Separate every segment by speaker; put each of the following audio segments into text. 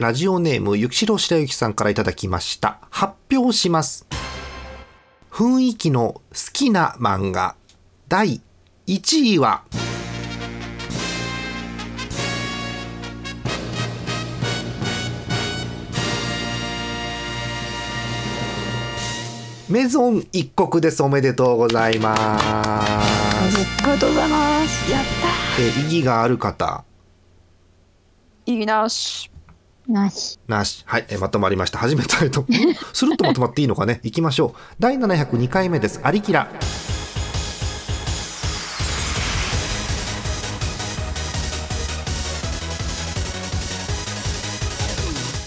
Speaker 1: ラジオネームゆきしろしらゆきさんからいただきました。発表します。雰囲気の好きな漫画。第1位は。メゾン一国です。おめでとうございます。
Speaker 2: ありがとうございます。やっ
Speaker 1: えー。意義がある方。
Speaker 2: た。いいなし。
Speaker 3: なし。
Speaker 1: なし。はい、えーまとまりました。始めたいと。スルッとまとまっていいのかね？行きましょう。第702回目です。アリキラ。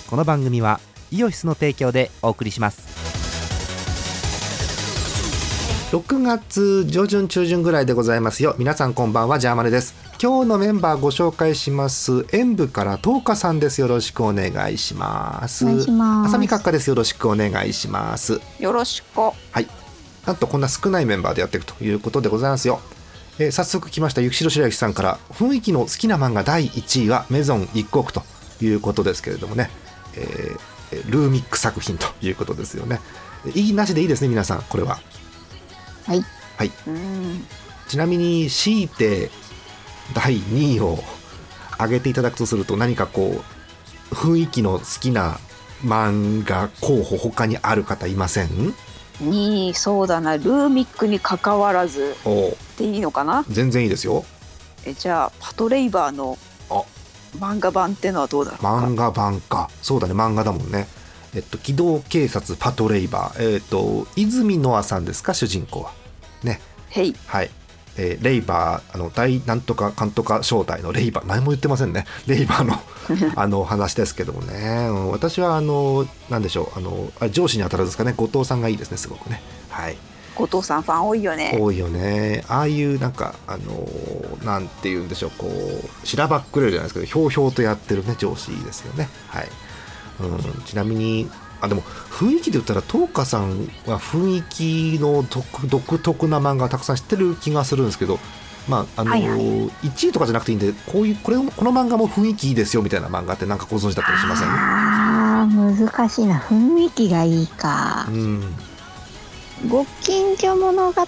Speaker 1: この番組はイオシスの提供でお送りします。6月上旬中旬ぐらいでございますよ。皆さんこんばんは、ジャーマネです。今日のメンバーご紹介します。演舞から東花さんです。よろしくお願いします。浅見閣下です。よろしくお願いします。
Speaker 2: よろしく。
Speaker 1: はい。なんとこんな少ないメンバーでやっていくということでございますよ。えー早速来ました、ゆきしろしらゆきさんから、雰囲気の好きな漫画第1位はメゾン一国ということですけれどもね、えーえールーミック作品ということですよね。いいなしでいいですね、皆さん、これは。
Speaker 3: はい。
Speaker 1: はい。
Speaker 2: うん。
Speaker 1: ちなみに強いて第2位を挙げていただくとすると何かこう雰囲気の好きな漫画候補他にある方いません？
Speaker 2: にそうだなルーミックに関わらず
Speaker 1: お
Speaker 2: でいいのかな？
Speaker 1: 全然いいですよ
Speaker 2: えじゃあパトレイバーの
Speaker 1: あ
Speaker 2: 漫画版ってのはどうだろうか？
Speaker 1: 漫画版かそうだね漫画だもんねえっと機動警察パトレイバー。えっと泉ノアさんですか主人公は。ね。
Speaker 2: へい。
Speaker 1: はい、えーレイバーあの大なんとかかんとか正体のレイバー。何も言ってませんね。レイバーの あの話ですけどもね、うん私はあのなんでしょう。あのあ上司に当たるんですかね。後藤さんがいいですねすごくね。はい。
Speaker 2: 後藤さんファン多いよね。
Speaker 1: 多いよね。ああいうなんかあのなんて言うんでしょう。こうしらばっくれるじゃないですけどひょうひょうとやってるね上司いいですよね。はい、うん、ちなみにあでも雰囲気で言ったら東花さんは雰囲気の独独特な漫画たくさん知ってる気がするんですけどまああの、
Speaker 2: はいはい
Speaker 1: 1位とかじゃなくていいんでこういうこれこの漫画も雰囲気いいですよみたいな漫画ってなんかご存知だったりしません？
Speaker 3: あー、難しいな。雰囲気がいいか
Speaker 1: う。ん、
Speaker 3: ご近所物語か。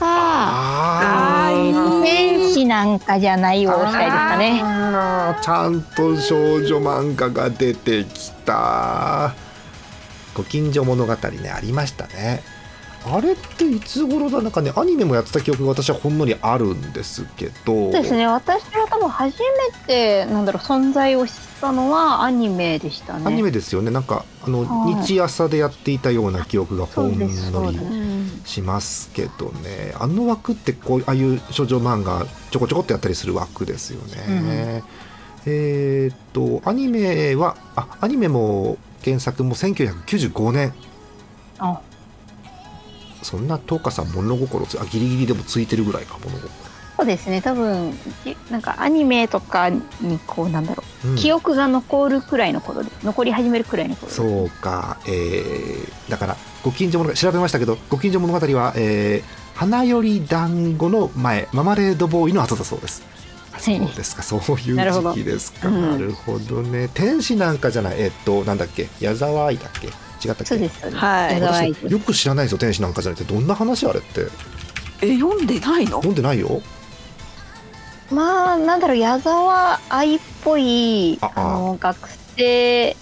Speaker 1: あー
Speaker 3: 天使なんかじゃないを押したいですかね。
Speaker 1: ちゃんと少女漫画が出てきたご近所物語ねありましたねあれっていつ頃だ？なんかねアニメもやってた記憶が私はほんのりあるんですけど。
Speaker 3: そうですね。私は多分初めて、なんだろう、存在を知ったのはアニメでしたね。
Speaker 1: アニメですよね。なんかあの、
Speaker 3: はい。
Speaker 1: 日朝でやっていたような記憶がほんのり。しますけどね。あの枠ってこうああいう少女漫画ちょこちょこっとやったりする枠ですよね、えーっとアニメはあアニメも原作も1995年。
Speaker 3: あ、
Speaker 1: そんな東花さん物心つあギリギリでもついてるぐらいか物心、
Speaker 3: そうですね。多分、じなんかアニメとかにこう、なんだろう、
Speaker 1: うん。
Speaker 3: 記憶が残るくらいの頃で、残り始めるくらいの頃で。
Speaker 1: そうか。えーだからご近所物語調べましたけどご近所物語は、えー花より団子の前ママレードボーイの後だそうです。あそうですか。そういう
Speaker 3: なるほど。
Speaker 1: 時期ですか。
Speaker 2: うん。
Speaker 1: なるほどね。天使なんかじゃない。えっとなんだっけ。矢沢愛だっけ違ったっけ？
Speaker 3: そうです。
Speaker 2: はい。
Speaker 1: よく知らないですよ天使なんかじゃないってどんな話あれって？
Speaker 2: え読んでないの？
Speaker 1: 読んでないよ。
Speaker 3: まあなんだろう矢沢愛っぽい
Speaker 1: あ
Speaker 3: あ。の学生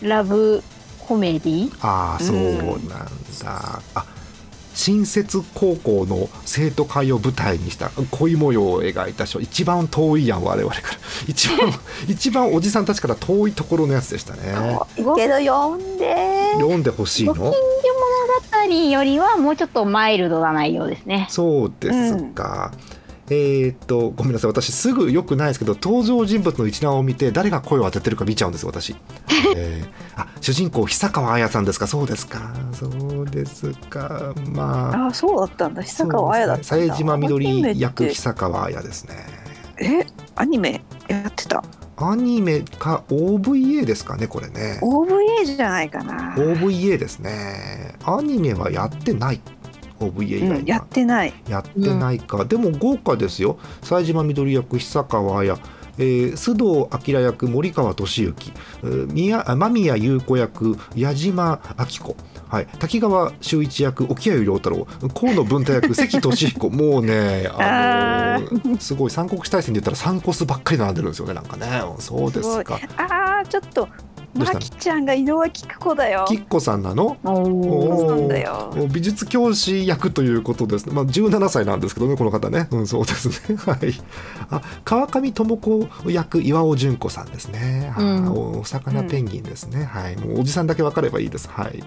Speaker 3: ラブコメディ？
Speaker 1: ああそうなんだ、あ新設高校の生徒会を舞台にした恋模様を描いた書一番遠いやん我々から。一番 一番おじさんたちから遠いところのやつでしたね。
Speaker 2: けど読んで。
Speaker 1: 読んでほしい
Speaker 3: ご近所
Speaker 1: の
Speaker 3: 物語よりはもうちょっとマイルドな内容ですね。
Speaker 1: そうですか、えーっとごめんなさい。私すぐよくないですけど登場人物の一覧を見て誰が声を当ててるか見ちゃうんですよ私、えーあ主人公久川綾さんですか？そうですか。そうですか。まあ
Speaker 2: ああそうだったんだ。久川綾だったんだ。
Speaker 1: ね。冴島みどり役久川綾ですね。
Speaker 2: えアニメやってた？
Speaker 1: アニメか OVA ですかねこれね。
Speaker 2: OVA じゃないかな。
Speaker 1: OVA ですね。アニメはやってない OVA 以外
Speaker 2: うん、や
Speaker 1: は
Speaker 2: ってない。
Speaker 1: やってないか、でも豪華ですよ。冴島みどり役久川綾えー須藤明役森川俊之。えー宮あ間宮優子役矢島明子。はい、滝川秀一役沖合良太郎。河野文太役関俊彦。もうねあのーすごい三国志大戦で言ったら三コスばっかり並んでるんですよね。なんかね。そうですか。
Speaker 2: ああちょっとマキちゃんが井上菊子だよ
Speaker 1: きっこさんなの？
Speaker 3: おー
Speaker 2: そうなん
Speaker 1: お
Speaker 2: だよ
Speaker 1: ー美術教師役ということですね。まあ17歳なんですけどねこの方ね。うんそうですね。はい。あ川上智子役岩尾純子さんですね。
Speaker 3: うん
Speaker 1: おお魚ペンギンですね。はい。もうおじさんだけ分かればいいです。はい。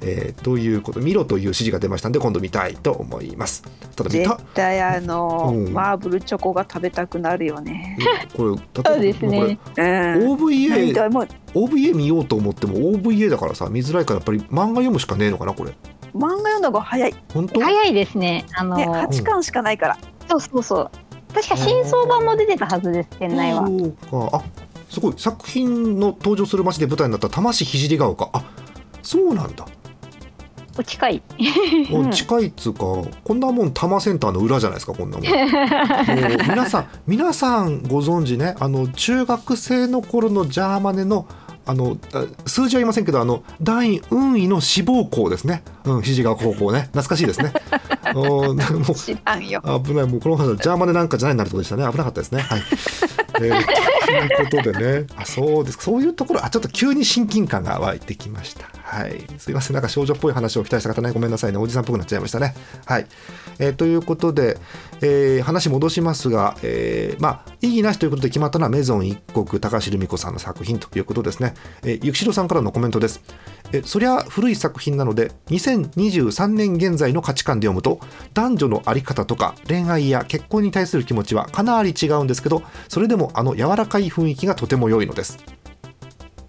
Speaker 1: えーということ見ろという指示が出ましたんで今度見たいと思います。ただ見
Speaker 2: 絶
Speaker 1: た。
Speaker 2: 対あの、
Speaker 1: うん
Speaker 2: マーブルチョコが食べたくなるよね
Speaker 1: これ例えば
Speaker 3: そうですね
Speaker 1: OVA
Speaker 2: かもう
Speaker 1: OVA 見ようと思っても OVA だからさ見づらいからやっぱり漫画読むしかねえのかなこれ。
Speaker 2: 漫画読んだ方が早い
Speaker 1: 本当？
Speaker 3: 早いですね。あの、
Speaker 2: ね8巻しかないから
Speaker 3: そうそうそう。確か新装版も出てたはずです、店内は。
Speaker 1: そうかあすごい作品の登場する街で舞台になった多摩市聖ヶ丘あそうなんだ、
Speaker 3: お近い。
Speaker 1: お 近いっつうかこんなもん多摩センターの裏じゃないですかこんなもんもう皆さん 皆さんご存知ねあの中学生の頃のジャーマネのあのあ数字は言いませんけどあの大運位の志望校ですね、うん、肘川高校ね懐かしいですね うんもう
Speaker 2: 知らんよ
Speaker 1: 危ない、もうこの話はジャーマネなんかじゃないなるところでしたね。危なかったですね。はい。えーということでね、あ、そうですか。そういうところ、あ、ちょっと急に親近感が湧いてきました。はい。すいません。なんか少女っぽい話を期待した方ね、ごめんなさいね。おじさんっぽくなっちゃいましたね。はい。えーということで、えー話戻しますが、えーまあ、意義なしということで決まったのはメゾン一国、高橋留美子さんの作品ということですね。えー、ゆきしろさんからのコメントです。えそりゃ古い作品なので2023年現在の価値観で読むと男女の在り方とか恋愛や結婚に対する気持ちはかなり違うんですけどそれでもあの柔らかい雰囲気がとても良いのです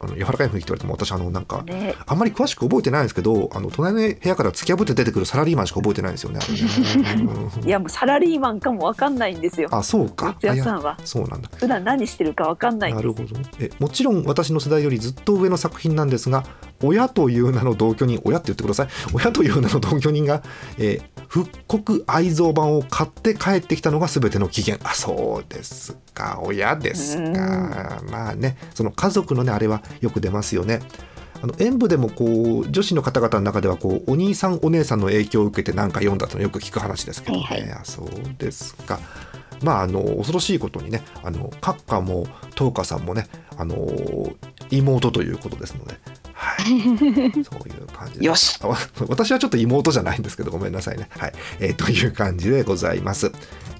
Speaker 1: あの柔らかい雰囲気って言われても私あのなんか
Speaker 2: ね。
Speaker 1: あんまり詳しく覚えてないんですけどあの隣の部屋から突き破って出てくるサラリーマンしか覚えてないんですよねねうん
Speaker 2: いやもうサラリーマンかもわかんないんですよ。
Speaker 1: あそうか。
Speaker 2: 三
Speaker 1: あいや
Speaker 2: 谷さんは
Speaker 1: そうなんだ。
Speaker 2: 普段何してるかわかんない
Speaker 1: なるほど。えもちろん私の世代よりずっと上の作品なんですが親という名の同居人親って言ってください。親という名の同居人が、えー復刻愛蔵版を買って帰ってきたのが全ての起源。あそうですか親ですか。まあねその家族のねあれはよく出ますよね。あの演舞でもこう女子の方々の中ではこうお兄さんお姉さんの影響を受けて何か読んだとよく聞く話ですけどね、
Speaker 3: はいはい。
Speaker 1: あそうですか。まああの恐ろしいことにねあの閣下も東花さんもねあの妹ということですので、はい、そういう感じで。
Speaker 2: よし。
Speaker 1: 私はちょっと妹じゃないんですけどごめんなさいね。はい。えーという感じでございます。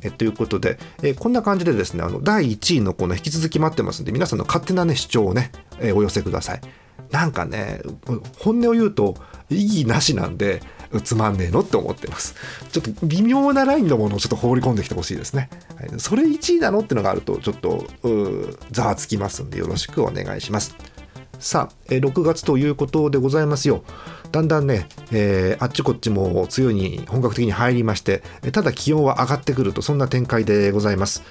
Speaker 1: えということで、えこんな感じでですねあの第1位のコーナー引き続き待ってますんで皆さんの勝手な、ね、主張をね、えお寄せください。なんかね本音を言うと意義なしなんでつまんねえの？って思ってます。ちょっと微妙なラインのものをちょっと放り込んできてほしいですね。はい、それ1位なの？ってのがあるとちょっとざわつきますんでよろしくお願いします。さあ、え6月ということでございますよ。だんだんね、えーあっちこっちも梅雨に本格的に入りまして、えただ気温は上がってくると、そんな展開でございます。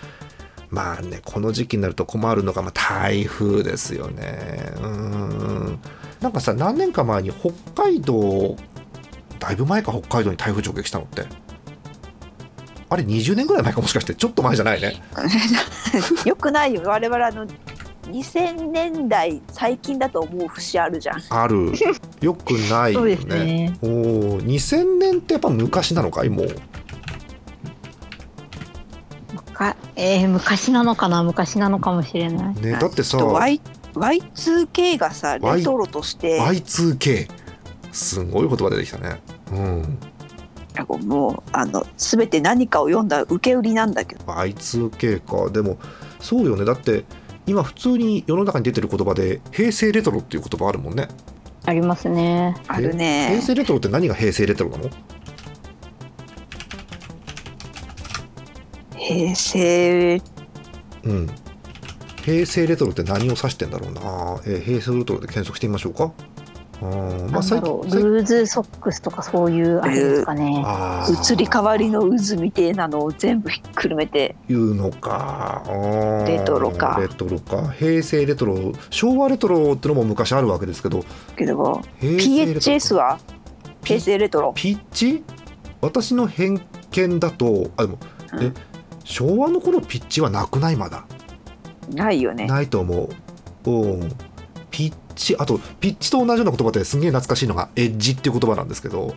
Speaker 1: まあね、この時期になると困るのが、まあ、台風ですよね。うん。なんかさ、何年か前に北海道、だいぶ前か北海道に台風直撃したのって。あれ20年ぐらい前かもしかしてちょっと前じゃないね。
Speaker 2: よくないよ我々あの2000年代最近だと思う節あるじゃん
Speaker 1: ある。よくないよ
Speaker 3: そうですね。
Speaker 1: おお、2000年ってやっぱ昔なのかいもう。
Speaker 3: かえー昔なのかな昔なのかもしれない。
Speaker 1: ね、だってさ、
Speaker 2: Y Y2K がさ
Speaker 1: Y-
Speaker 2: レトロとして、
Speaker 1: Y2K。すごい言葉出てきたね。うん。
Speaker 2: もうあの全て何かを読んだ受け売りなんだけど
Speaker 1: Y2K か。でも、そうよね。だって、今普通に世の中に出てる言葉で、平成レトロっていう言葉あるもんね。
Speaker 3: ありますね。
Speaker 2: ある
Speaker 1: 平
Speaker 2: ね
Speaker 1: 成レトロって何が平成レトロなの？
Speaker 2: 平成
Speaker 1: うん。平成レトロって何を指してんだろうな。えー平成レトロで検索してみましょうか。あーまあ、最。
Speaker 3: ルーズソックスとかそういうあれですかね。
Speaker 2: 移り変わりの渦みてえなのを全部ひっくるめて。
Speaker 1: いうのか。
Speaker 2: レトロか。
Speaker 1: レトロか。平成レトロ。昭和レトロってのも昔あるわけですけど。
Speaker 2: けど PHS は？平成レトロ。
Speaker 1: ピッチ？私の偏見だとあでもえ
Speaker 2: うん。
Speaker 1: 昭和の頃ピッチはなくない？まだ。
Speaker 2: ないよね。
Speaker 1: ないと思う。うん。ピッチあとピッチと同じような言葉ですんげえ懐かしいのがエッジっていう言葉なんですけど、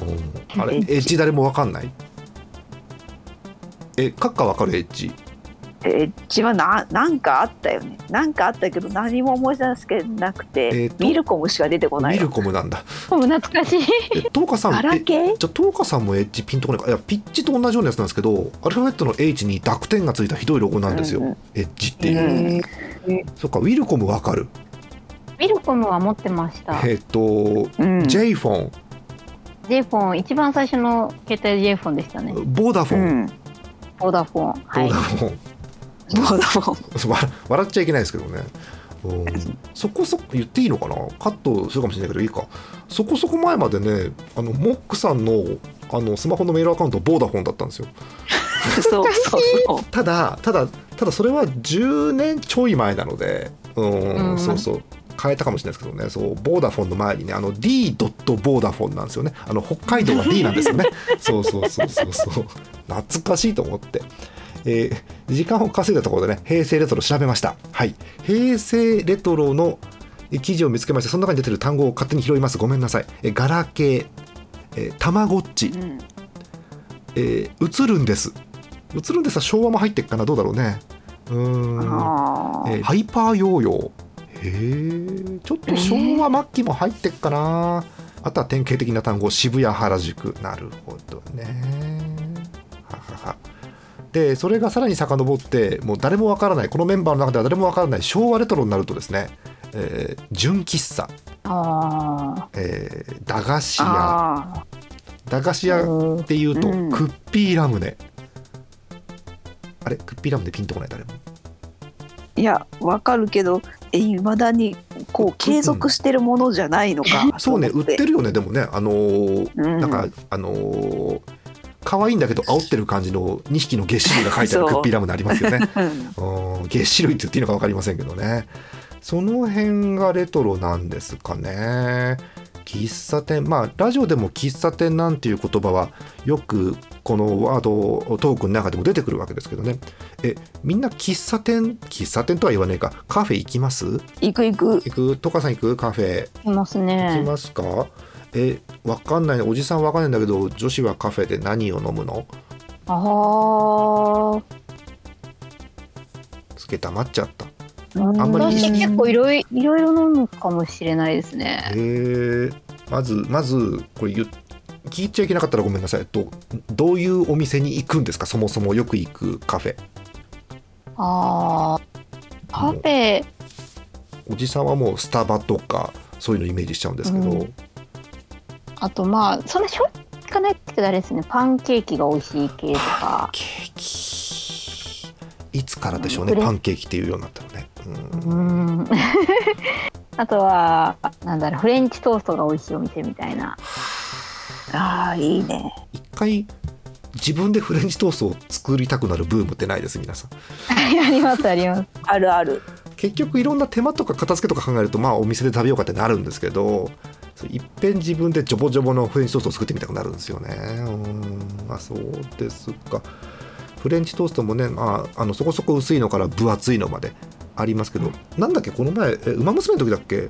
Speaker 1: うん、あれエ
Speaker 2: エッジ
Speaker 1: ッジ誰もわかんない？えカッカわかるエッジ？
Speaker 2: エッジはななんかあったよね。なんかあったけど何も思い出すけなくて、
Speaker 1: えーと
Speaker 2: ミルコムしか出てこない
Speaker 1: ミル
Speaker 2: よ
Speaker 1: コムなんだ。
Speaker 3: もう懐かしい。
Speaker 1: えトーカさん
Speaker 2: ガラ
Speaker 1: え
Speaker 2: ケー？
Speaker 1: じゃあトーカさんもエッジピンとこないか。いやピッチと同じようなやつなんですけどアルファベットの H に濁点がついたひどいロゴなんですよ、
Speaker 2: うんうん。
Speaker 1: エッジっていう、そっかウィルコムわかる
Speaker 3: ウィルコムは持ってました。
Speaker 1: えっ、と、
Speaker 2: うん、
Speaker 1: J フォン。
Speaker 3: J フォン、一番最初の携帯 J フォンでしたね。
Speaker 1: ボーダフォン、
Speaker 2: うん、
Speaker 3: ボーダフォン。
Speaker 1: ボ
Speaker 3: はい。
Speaker 1: ーダ。フォン、
Speaker 2: ボーダフォン。
Speaker 1: わ笑っちゃいけないですけどね、うん、そこそこ言っていいのかな？カットするかもしれないけどいいか。そこそこ前までねあのモックさんのあのスマホのメールアカウントボーダフォンだったんですよ。
Speaker 2: そうそうそう。
Speaker 1: ただただただそれは10年ちょい前なので。うん、
Speaker 3: うん。
Speaker 1: そうそう変えたかもしれないですけどね。そうボーダフォンの前にねあの D. ドットボーダフォンなんですよね。あの北海道は D なんですよね。そうそうそうそうそう。懐かしいと思って、えー時間を稼いだところでね平成レトロ調べました。はい。平成レトロのえ記事を見つけましてその中に出てる単語を勝手に拾います。ごめんなさい。えガラケーえーたまごっち。
Speaker 2: うん。
Speaker 1: えー映るんです。映るんですは昭和も入ってっかな。どうだろうね。うーん、えーハイパーヨーヨー。へえちょっと昭和末期も入ってっかな、あとは典型的な単語渋谷原宿。なるほどね。ははは。でそれがさらに遡ってもう誰もわからない。このメンバーの中では誰もわからない。昭和レトロになるとですね、えー純喫茶、
Speaker 3: あ
Speaker 1: えー駄菓子屋。
Speaker 2: あ
Speaker 1: 駄菓子屋
Speaker 3: ー
Speaker 1: っていうと、
Speaker 2: うん
Speaker 1: クッピーラムネ。あれ？クッピーラムネピンとこない？誰も。
Speaker 2: ーいやわかるけどいまだにこう継続してるものじゃないのか。
Speaker 1: そうね。売ってるよねでもね。あのー
Speaker 2: うん。
Speaker 1: なんかあのー可愛いんだけど煽ってる感じの2匹のげっ歯類が書いてあるクッピーラムネありますよね。
Speaker 2: うん。
Speaker 1: うん。げっ歯類って言っていいのか分かりませんけどね。その辺がレトロなんですかね喫茶店まあラジオでも喫茶店なんていう言葉はよくこのワードトークの中でも出てくるわけですけどね。えみんな喫茶店？喫茶店とは言わねえか。カフェ行きます？
Speaker 2: 行く行く。
Speaker 1: 行く？トカさん行く？カフェ。
Speaker 3: あ、います
Speaker 1: 行
Speaker 3: ね
Speaker 1: き。ますか、えわかんない。おじさんわかんないんだけど女子はカフェで何を飲むの？
Speaker 3: ああ。
Speaker 1: つけたまっちゃった
Speaker 2: あ
Speaker 1: あんまり
Speaker 3: 私結構いろいろいろいろ飲むかもしれないです
Speaker 1: え
Speaker 3: ね。
Speaker 1: ー、まずまずこれ言っ聞いちゃいけなかったらごめんなさい。どどういうお店に行くんですか？そもそもよく行くカフェ。
Speaker 3: ああ。カフェ、
Speaker 1: おじさんはもうスタバとかそういうのイメージしちゃうんですけど、
Speaker 3: うん。あとまあ、そんなしょっかないけどあれですね、パンケーキが美味しい系とか。
Speaker 1: ケーキいつからでしょうね
Speaker 3: うん。
Speaker 1: パンケーキっていうようになったのね、うん。
Speaker 3: うん。あとは、なんだろう、フレンチトーストが美味しいお店みたいな。
Speaker 2: あ。ーいいね。
Speaker 1: 一回自分でフレンチトーストを作りたくなるブームってないです皆さん？
Speaker 3: あります、あります。
Speaker 2: あるある。
Speaker 1: 結局いろんな手間とか片付けとか考えるとまあお店で食べようかってなるんですけどいっぺん自分でジョボジョボのフレンチトーストを作ってみたくなるんですよね。うん。あそうですかフレンチトーストもね、まあ、あのそこそこ薄いのから分厚いのまでありますけどなんだっけこの前え馬娘の時だっけ？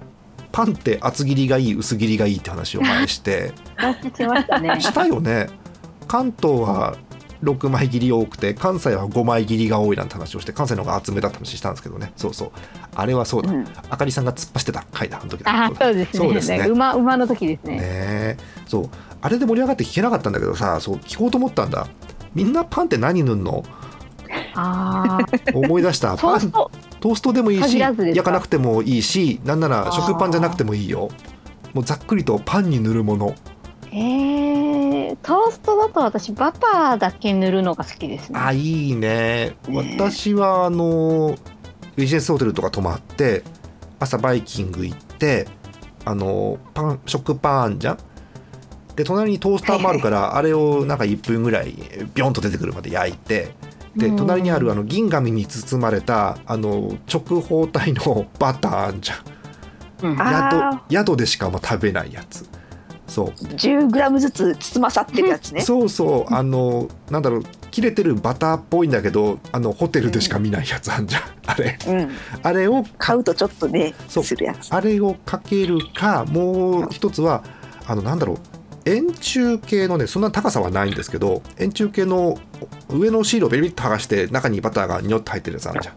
Speaker 1: パンって厚切りがいい薄切りがいいって話を前して。
Speaker 3: 話した
Speaker 1: よね。関東は6枚切り多くて関西は5枚切りが多いなんて話をして関西の方が厚めだって話したんですけどね。そうそう。あれはそうだ、
Speaker 2: うん。
Speaker 1: あかりさんが突っ走ってた回だあの時だ
Speaker 3: あそうですね。
Speaker 1: そうですね。
Speaker 3: 馬馬の時ですね。
Speaker 1: ねえ。そう。あれで盛り上がって聞けなかったんだけどさそう聞こうと思ったんだみんなパンって何塗んの？
Speaker 3: ああ、
Speaker 1: 思い出した。
Speaker 3: ト
Speaker 1: パン
Speaker 3: ースト。
Speaker 1: トーストでもいいし焼かなくてもいいしなんなら食パンじゃなくてもいいよ。もうざっくりとパンに塗るもの。
Speaker 3: えー、トーストだと私バターだけ塗るのが好きですね。
Speaker 1: あいいね。
Speaker 2: ね
Speaker 1: 私はあのビジネスホテルとか泊まって朝バイキング行ってあのパン食パンじゃん？で隣にトースターもあるからあれをなんか1分ぐらいビョンと出てくるまで焼いてで
Speaker 3: うん。
Speaker 1: 隣にあるあの銀紙に包まれたあの直方体の バターあんじゃん。
Speaker 3: うん。
Speaker 2: あ
Speaker 1: 宿宿でしか食べないやつ。そう。
Speaker 2: 10グラムずつ包まさってるやつね。
Speaker 1: そうそう。あのなんだろう切れてるバターっぽいんだけどあのホテルでしか見ないやつあんじゃん。あれ。
Speaker 2: うん。
Speaker 1: あれを
Speaker 2: 買うとちょっとねするやつ。
Speaker 1: あれをかけるかもう一つはあのなんだろう円柱形のねそんな高さはないんですけど円柱形の上のシールをベリビッと剥がして中にバターがにょって入ってるやつあるじゃん、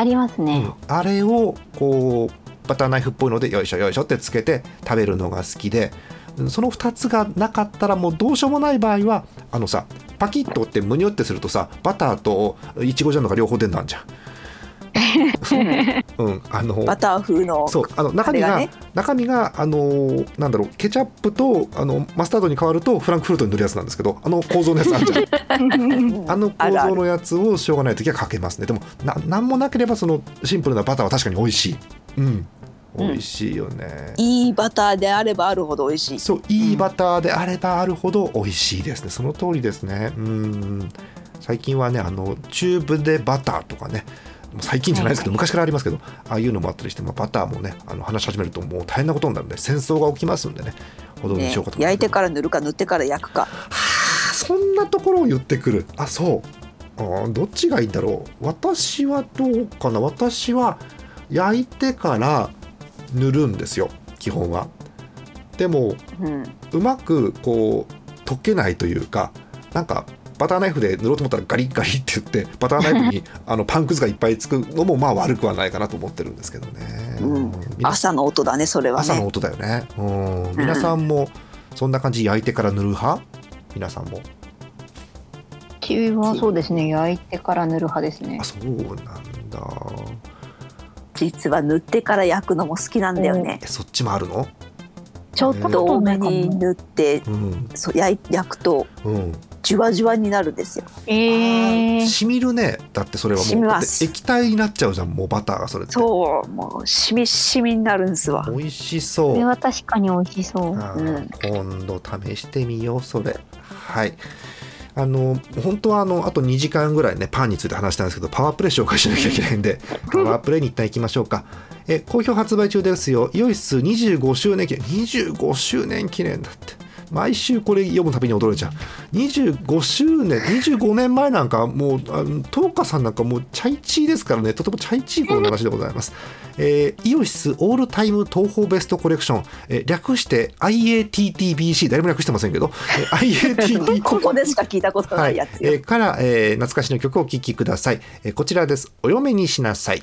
Speaker 3: ありますね。
Speaker 1: あれをこうバターナイフっぽいのでよいしょよいしょってつけて食べるのが好きでうんその2つがなかったらもうどうしようもない場合はあのさパキッと折ってむにゅってするとさバターといちごジャムが両方出んなんじゃん。うん、あの
Speaker 2: バター風の
Speaker 1: そうあの中身が
Speaker 2: ね。
Speaker 1: 中身があのーなんだろうケチャップとあのマスタードに変わるとフランクフルトに塗るやつなんですけどあの構造のやつあるじゃん。
Speaker 2: う ん
Speaker 1: あの構造のやつをしょうがない時はかけますね。でもな何もなければそのシンプルなバターは確かに美味しい。うん。美味しいよね、
Speaker 2: いいバターであればあるほど美味しい。
Speaker 1: そういいバターであればあるほど美味しいですね。その通りですね。うん。最近はねあのチューブでバターとかね最近じゃないですけど、昔からありますけどああいうのもあったりして、まあ、バターもねあの話し始めるともう大変なことになるんで戦争が起きますんでねほどに
Speaker 2: ね
Speaker 1: しようかと思
Speaker 2: 焼いてから塗るか塗ってから焼くか。
Speaker 1: はあそんなところを言ってくる。あそう。あーどっちがいいんだろう。私はどうかな。私は焼いてから塗るんですよ基本は。でも
Speaker 2: うん。
Speaker 1: うまくこう溶けないというかなんかバターナイフで塗ろうと思ったらガリッガリって言ってバターナイフに あのパンくずがいっぱいつくのもまあ悪くはないかなと思ってるんですけどね、
Speaker 2: うん。
Speaker 1: 皆
Speaker 2: 朝の音だねそれはね。
Speaker 1: 朝の音だよね。うん。皆さんもそんな感じ焼いてから塗る派？皆さんも。
Speaker 3: うちはそうですね、焼いてから塗る派ですね。
Speaker 1: あ。そうなんだ。
Speaker 2: 実は塗ってから焼くのも好きなんだよね。
Speaker 1: えそっちもあるの？
Speaker 2: ちょっと多めに塗って
Speaker 1: うん。
Speaker 2: そう焼い焼くと。
Speaker 1: うん
Speaker 2: じゅわじゅわになるんですよ。
Speaker 3: えー、
Speaker 1: しみるね。だってそれはも
Speaker 2: 染み
Speaker 1: う液体になっちゃうじゃんもうバターがそれって。
Speaker 2: そうもうしみしみになるんですわ。
Speaker 1: 美味しそう。
Speaker 3: これは確かに美味しそう。
Speaker 1: あー今度試してみようそれ。はい。あの本当はあのあと2時間ぐらいねパンについて話したんですけどパワープレイ紹介しなきゃいけないんで パワープレイに一旦行きましょうか。え好評発売中ですよ。イオシス25周年記念。25周年記念だって毎週これ読むたびに驚いちゃう。25周年25年前なんかもうあのトーカさんなんかもうチャイチーですからね。とてもチャイチー頃の話でございます、えーイオシスオールタイム東宝ベストコレクション、えー略して IATTBC 誰も略してませんけど、えー IATT
Speaker 2: ここでしか聞いたことないやつよ、
Speaker 1: えーから、えー懐かしの曲をお聴きください、えーこちらです。お嫁にしなさい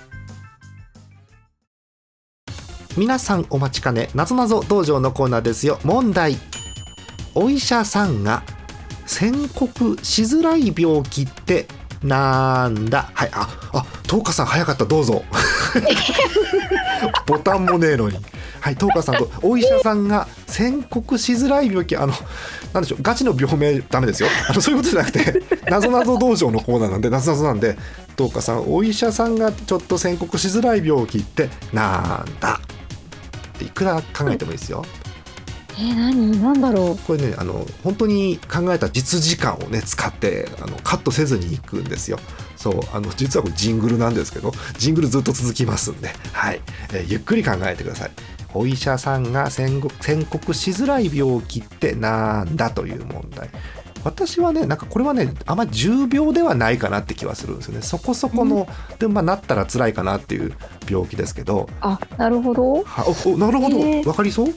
Speaker 1: 皆さんお待ちかねなぞなぞ道場のコーナーですよ。問題。お医者さんが宣告しづらい病気ってなんだ？はいああ東花さん早かった。どうぞ。ボタンもねえのに。はい、東川さんとお医者さんが宣告しづらい病気。あのなんでしょうガチの病名ダメですよ。あのそういうことじゃなくてなぞなぞ道場のコーナーなんでなぞなぞなんで東川さんお医者さんがちょっと宣告しづらい病気ってなんだ？っていくら考えてもいいですよ。
Speaker 3: えー、何？なんだろ
Speaker 1: これねあの本当に考えた実時間をね使ってあのカットせずにいくんですよ。そうあの実はこれジングルなんですけどジングルずっと続きますんで、はい。えーゆっくり考えてください。お医者さんが宣告しづらい病気ってなんだという問題私はねなんかこれはねあんまり重病ではないかなって気はするんですよね。そこそこの、でもまあなったら辛いかなっていう病気ですけど。
Speaker 3: うあなるほど。
Speaker 1: はおおなるほど、
Speaker 3: えー。
Speaker 1: わかりそう？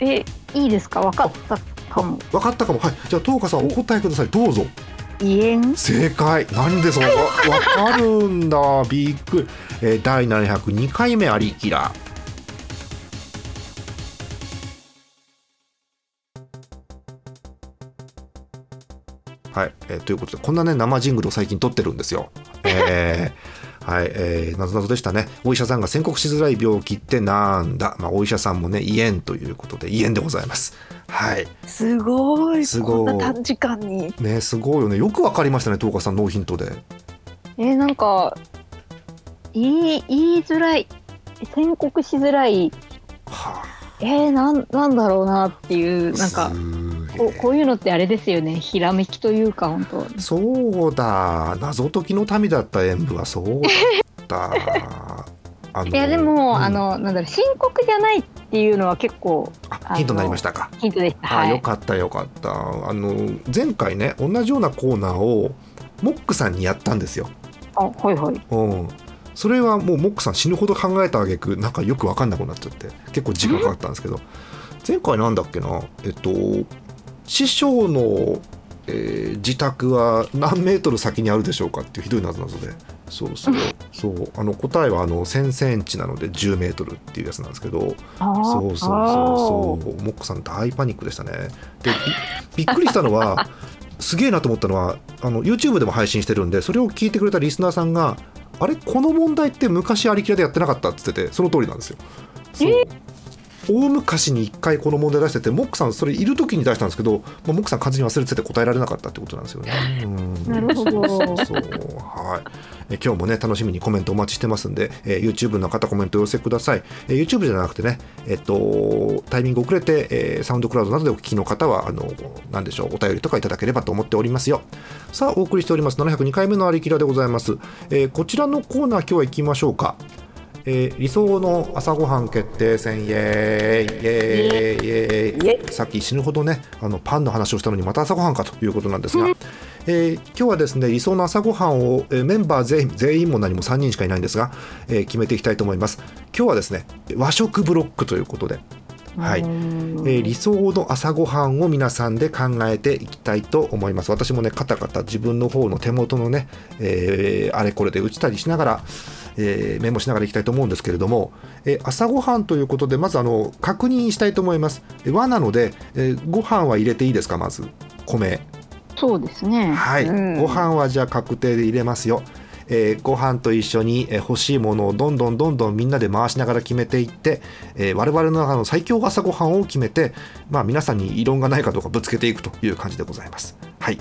Speaker 3: えいいですか？分かったかも。
Speaker 1: わかったかも。はい。じゃあ東花さんお答えください。どうぞ。
Speaker 3: 胃炎
Speaker 1: 正解。なんでそうわわかるんだ。びっくり、えー第702回目ありきらはい、えーということでこんなね生ジングルを最近撮ってるんですよえー はい、えー、なぞなぞでしたね。お医者さんが宣告しづらい病気ってなんだ？まあ、お医者さんもね、胃炎ということで、胃炎でございます。はい。
Speaker 2: すごい
Speaker 1: すごい
Speaker 2: こんな短時間に
Speaker 1: ね、すごいよね。よくわかりましたね、東花さん、ノーヒントで。
Speaker 3: えー、なんか言い言いづらい宣告しづらい
Speaker 1: は
Speaker 3: えー、なんなんだろうなっていう
Speaker 1: あ、
Speaker 3: なんかこうこういうのってあれですよね。ひらめきというか本当。
Speaker 1: そうだ。謎解きの民だった演舞はそうだった。
Speaker 3: いやでも、
Speaker 1: うん。
Speaker 3: あのなんだろう深刻じゃないっていうのは結構
Speaker 1: あヒントになりましたか。
Speaker 3: ヒントでした。
Speaker 1: あ、
Speaker 3: はい。
Speaker 1: よかったよかった。あの前回ね同じようなコーナーをモックさんにやったんですよ、
Speaker 3: あはいはい。
Speaker 1: うん、それはもうモックさん死ぬほど考えた挙句なんかよく分かんなくなっちゃって結構時間かかったんですけど。前回なんだっけな？えっと師匠の、えー自宅は何メートル先にあるでしょうかっていうひどい謎々で。そうそう そう。あの答えはあの1000センチなので10メートルっていうやつなんですけど。そうそうそうそう。モックさん大パニックでしたね。でびびっくりしたのは すげえなと思ったのはあの YouTube でも配信してるんでそれを聞いてくれたリスナーさんがあれこの問題って昔ありきらでやってなかったって言っててその通りなんですよ。そう大昔に1回この問題出しててモックさんそれいる時に出したんですけど、まあ、モックさん完全に忘れてて答えられなかったってことなんですよね。うん
Speaker 3: なるほど。
Speaker 1: そうはい。え今日もね楽しみにコメントお待ちしてますんで、えー YouTube の方コメントお寄せください、えー YouTube じゃなくてねえっとタイミング遅れて、えーサウンドクラウドなどでお聞きの方はあのなんでしょうお便りとかいただければと思っておりますよ。さあお送りしております。702回目のありきらでございます、えーこちらのコーナー今日は行きましょうかえー理想の朝ごはん決定戦イエーイイエーイイエーイ。さっき死ぬほどねあのパンの話をしたのにまた朝ごはんかということなんですが、えー今日はですね理想の朝ごはんを、えーメンバー全員全員も何も3人しかいないんですが、えー決めていきたいと思います。今日はですね和食ブロックということではい、えー理想の朝ごはんを皆さんで考えていきたいと思います。私もねカタカタ自分の方の手元のね、えーあれこれで打ちたりしながら、えーメモしながらいきたいと思うんですけれども、えー朝ごはんということでまずあの確認したいと思います。えー和なので、えーご飯は入れていいですか？まず米。
Speaker 3: そうですね。
Speaker 1: はい、
Speaker 2: うん。
Speaker 1: ご飯はじゃあ確定で入れますよ。えーご飯と一緒に、えー欲しいものをどんどんどんどんみんなで回しながら決めていって、えー我々の中の最強朝ごはんを決めて、まあ、皆さんに異論がないかどうかぶつけていくという感じでございます。はい。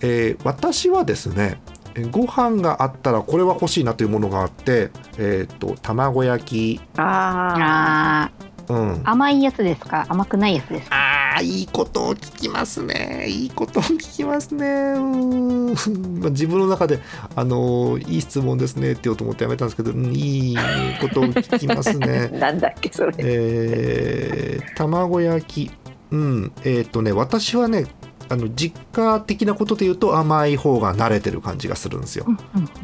Speaker 1: えー私はですねえーご飯があったらこれは欲しいなというものがあって、えー、と卵焼き、
Speaker 2: あ
Speaker 3: あ
Speaker 1: うん。
Speaker 3: ー、甘いやつですか？甘くないやつですか？
Speaker 1: ああいいことを聞きますね。いいことを聞きますね。うーん。まあ自分の中であのーいい質問ですねって言おうと思ってやめたんですけどうんいいことを聞きますね。
Speaker 2: ー なんだっけそれ。
Speaker 1: えー、卵焼き。うん。えっ、とね私はねあの実家的なことで言うと甘い方が慣れてる感じがするんですよ。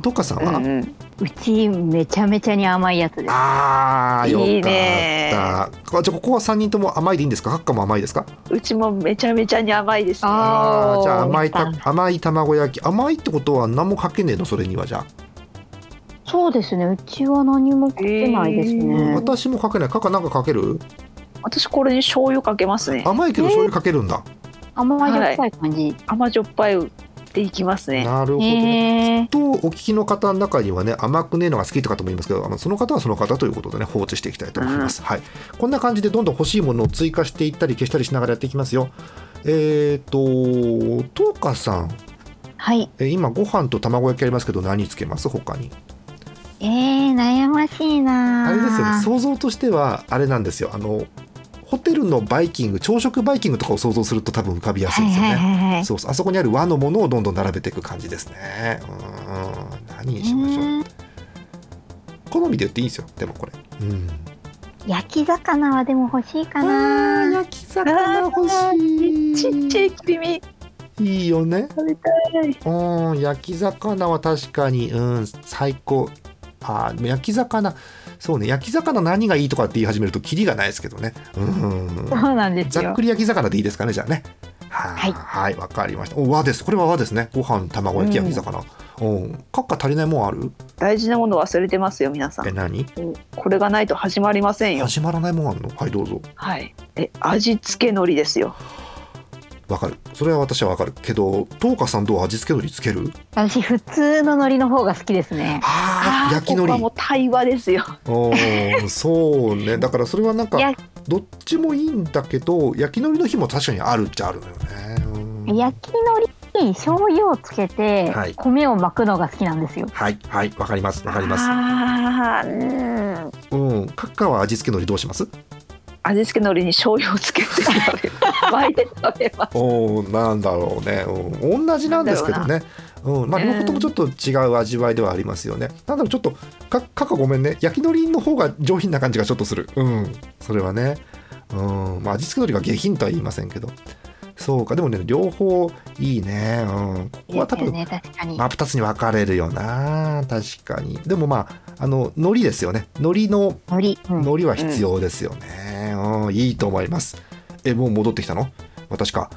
Speaker 1: どっかさんは、
Speaker 2: うんうん。
Speaker 3: うちめちゃめちゃに甘いやつです。
Speaker 1: ああよかった。
Speaker 2: いいね。
Speaker 1: あじゃあここは3人とも甘いでいいんですか？閣下も甘いですか？
Speaker 2: うちもめちゃめちゃに甘いですね。
Speaker 3: あー
Speaker 1: あーじゃあ甘いた甘い卵焼き。甘いってことは何もかけねえの？それにはじゃあ、
Speaker 3: そうですね。うちは何もかけないですね、
Speaker 2: うん
Speaker 1: 私もかけない。かかなんかかける？
Speaker 2: 私これに醤油かけますね。
Speaker 1: 甘いけど醤油かけるんだ、
Speaker 3: 甘じょっぱい感じ、
Speaker 2: 甘じょっぱいっていきますね。
Speaker 1: なるほどね。とお聞きの方の中にはね甘くねえのが好きとかとも言いますけどあのその方はその方ということでね放置していきたいと思います、はい、こんな感じでどんどん欲しいものを追加していったり消したりしながらやっていきますよ。えっ、ー、ととうかさん。
Speaker 3: はい。
Speaker 1: え今ご飯と卵焼きありますけど何つけます？他に。
Speaker 3: えー、悩ましいな
Speaker 1: あれですよね。想像としてはあれなんですよ。あのホテルのバイキング朝食バイキングとかを想像すると多分浮かびやすいですよね、
Speaker 3: はい。
Speaker 1: そうそう。あそこにある和のものをどんどん並べていく感じですね。うん。何にしましょう。
Speaker 3: うん。
Speaker 1: 好みで言っていいんですよ。でもこれ。うん。
Speaker 3: 焼き魚はでも欲しいかな。
Speaker 1: 焼き魚欲しい。
Speaker 2: ちっちゃい切り身。
Speaker 1: いいよね。
Speaker 2: 食べたい。
Speaker 1: うん焼き魚は確かに。うん最高。あーでも焼き魚そうね焼き魚何がいいとかって言い始めるとキリがないですけどね。うん。
Speaker 3: そうなんですよ。
Speaker 1: ざっく。り焼き魚でいいですかねじゃあね。は
Speaker 3: はい。
Speaker 1: はいわかりました。お和です。これは和ですね。ご飯卵焼き焼き魚。うん。閣下足りないもんある？
Speaker 2: 大事なもの忘れてますよ皆さん。
Speaker 1: え何？
Speaker 2: これがないと始まりませんよ。
Speaker 1: 始まらないもんあるの？はいどうぞ。
Speaker 2: はい。え味付け海苔ですよ。
Speaker 1: わかる。それは私はわかる。けど東花さんどう味付け海苔つける？
Speaker 3: 私普通の海苔の方が好きですね。
Speaker 1: あー焼き海
Speaker 2: ここはも対話ですよ。
Speaker 1: おーそうね。だからそれはなんか
Speaker 3: や
Speaker 1: どっちもいいんだけど焼き海苔の日も確かにあるっちゃあるのよね。うん。
Speaker 3: 焼き海苔に醤油をつけて
Speaker 1: はい。
Speaker 3: 米を巻くのが好きなんですよ。
Speaker 1: はいはいわかりますわかります。
Speaker 2: ああ、うん。
Speaker 1: うん。閣下は味付け海苔どうします？
Speaker 2: 味付け海苔に醤油をつけて食べる。巻いて食べます。
Speaker 1: おーなんだろうね、うん、同じなんですけどね。うん。まあ、両方ともちょっと違う味わいではありますよね。なんだろうちょっとかかかごめんね。焼き海苔の方が上品な感じがちょっとする。うん。それはね。うん。まあ味付け海苔が下品とは言いませんけどそうか。でもね両方いいね。うん。ここは多分
Speaker 3: ね。
Speaker 1: 真っ二つに分かれるよな。確かに。でもまああの海苔ですよね。海苔の
Speaker 3: 海苔。うん。
Speaker 1: 海苔は必要ですよね、うん。いいと思います。えもう戻ってきたの？私か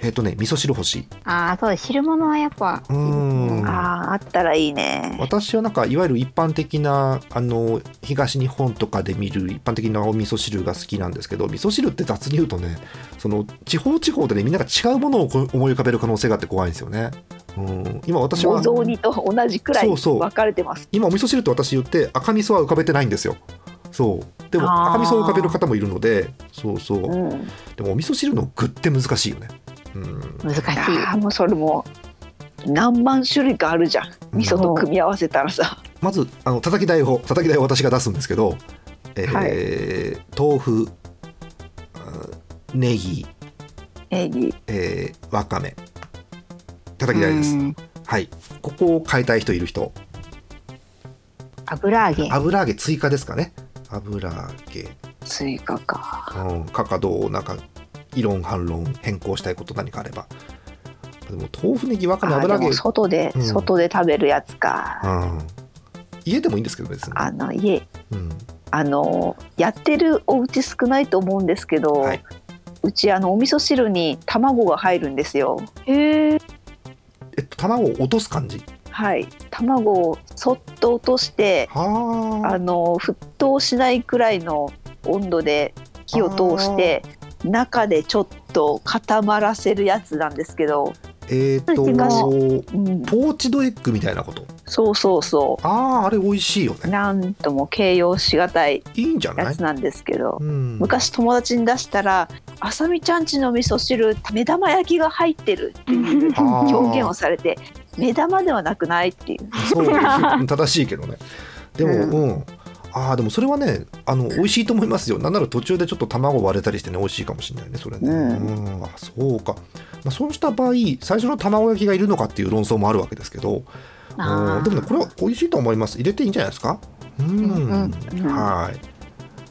Speaker 1: えっ、とね味噌汁欲しい
Speaker 3: ああそうです汁物はやっぱ。
Speaker 1: うん
Speaker 2: ああ、あったらいいね。
Speaker 1: 私はなんかいわゆる一般的なあの東日本とかで見る一般的なお味噌汁が好きなんですけど味噌汁って雑に言うとねその地方地方でねみんなが違うものを思い浮かべる可能性があって怖いんですよね。うん、今私は
Speaker 2: お雑煮と同じくらい
Speaker 1: そうそう
Speaker 2: 分かれてます。
Speaker 1: 今お味噌汁って私言って赤味噌は浮かべてないんですよ。そうでも赤味噌を浮かべる方もいるのでそうそう
Speaker 2: うん。
Speaker 1: でもお味噌汁の具って難しいよね。うん
Speaker 3: 難しい。
Speaker 2: もうそれも何万種類かあるじゃん。味噌と組み合わせたらさ。
Speaker 1: まずあの叩き台を叩き台を私が出すんですけど、えー豆腐あネギ、
Speaker 2: ネギ。
Speaker 1: えーわかめ叩き台です
Speaker 3: うん
Speaker 1: はいここを変えたい人いる人
Speaker 3: 油揚げ。
Speaker 1: 油揚げ追加ですかね油揚げ
Speaker 2: 追加か。
Speaker 1: うんかかどうなんか異論反論変更したいこと何かあれば。でも豆腐ネギわかめ油揚げ。
Speaker 2: 外で、
Speaker 1: うん。
Speaker 2: 外で食べるやつか。
Speaker 1: うん。家でもいいんですけど別に、
Speaker 2: あの家。
Speaker 1: うん、
Speaker 2: あのやってるお家少ないと思うんですけど、
Speaker 1: はい。う
Speaker 2: ちあのお味噌汁に卵が入るんですよ。
Speaker 3: へえ。
Speaker 1: えっと卵を落とす感じ？
Speaker 2: はい、卵をそっと落として
Speaker 1: はあ。
Speaker 2: あの沸騰しないくらいの温度で火を通して中でちょっと固まらせるやつなんですけど、
Speaker 1: えっ、と
Speaker 3: う
Speaker 2: ん、
Speaker 1: ポーチドエッグみたいなこと？
Speaker 2: そうそうそ
Speaker 1: あああれ美味しいよ
Speaker 2: う
Speaker 1: ね。
Speaker 2: なんとも形容しがたい
Speaker 1: いいんじゃない？
Speaker 2: やつなんですけど、
Speaker 1: うん、
Speaker 2: 昔友達に出したら「あさみちゃんちの味噌汁目玉焼きが入ってる」っていう表現をされて目玉ではなくないっていう。
Speaker 1: そう正しいけどね。でも
Speaker 2: う
Speaker 1: うん、ああでもそれはねあの美味しいと思いますよ。なんなら途中でちょっと卵割れたりしてね美味しいかもしれないねそれね、
Speaker 2: うん
Speaker 1: んあそうか、まあ、そうした場合最初の卵焼きがいるのかっていう論争もあるわけですけど。でもねこれは美味しいと思います。入れていいんじゃないですか？うん
Speaker 3: うん
Speaker 2: うん。
Speaker 1: はい。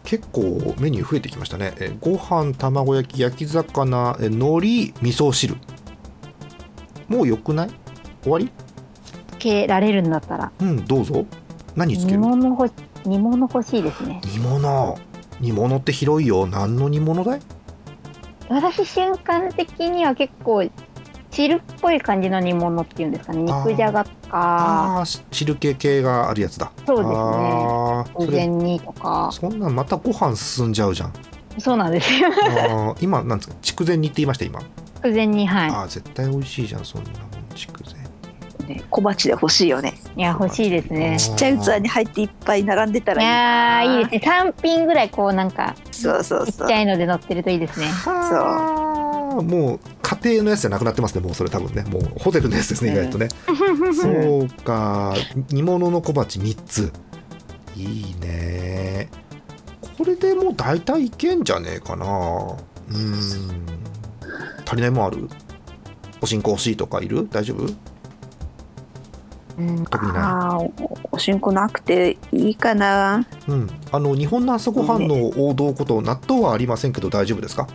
Speaker 1: 結構メニュー増えてきましたね。えご飯卵焼き焼き魚え海苔味噌汁。もうよくない？終わり？
Speaker 3: つけられるんだったら。
Speaker 1: うんどうぞ。何つけ
Speaker 3: 煮
Speaker 1: る
Speaker 3: 物欲し煮物欲しいですね。
Speaker 1: 煮物。煮物って広いよ。何の煮物だい？
Speaker 3: 私瞬間的には結構汁っぽい感じの煮物っていうんですかね。肉じゃがとか。
Speaker 1: ああー汁気系があるやつだ。
Speaker 3: そうですね。お膳にとか。
Speaker 1: そんなんまたご飯進んじゃうじゃん。
Speaker 3: そうなんです。よ
Speaker 1: 今なんですか筑前煮って言いました今。
Speaker 3: お膳にはい。
Speaker 1: あー絶対美味しいじゃんそんな
Speaker 2: ね小鉢で欲しいよね。
Speaker 3: いや欲しいですね。
Speaker 2: ちっちゃい器に入っていっぱい並んでた
Speaker 3: い
Speaker 2: らいい。
Speaker 3: いいですね。3品ぐらいこうなんか
Speaker 2: そうそうそう。
Speaker 3: ちっちゃいので乗ってるといいですね。
Speaker 1: はあもう家庭のやつじゃなくなってますねもうそれ多分ね。もうホテルのやつですね意外とね、そうか。煮物の小鉢3つ。いいね。これでもう大体いけんじゃねえかな。うん。足りないもんある？おしんこ欲しいとかいる？大丈夫？
Speaker 3: うん
Speaker 1: 特にない。
Speaker 2: あおおしんこなくていいかな
Speaker 1: うん、あの日本の朝ごはんの王道こと納豆はありませんけど大丈夫ですか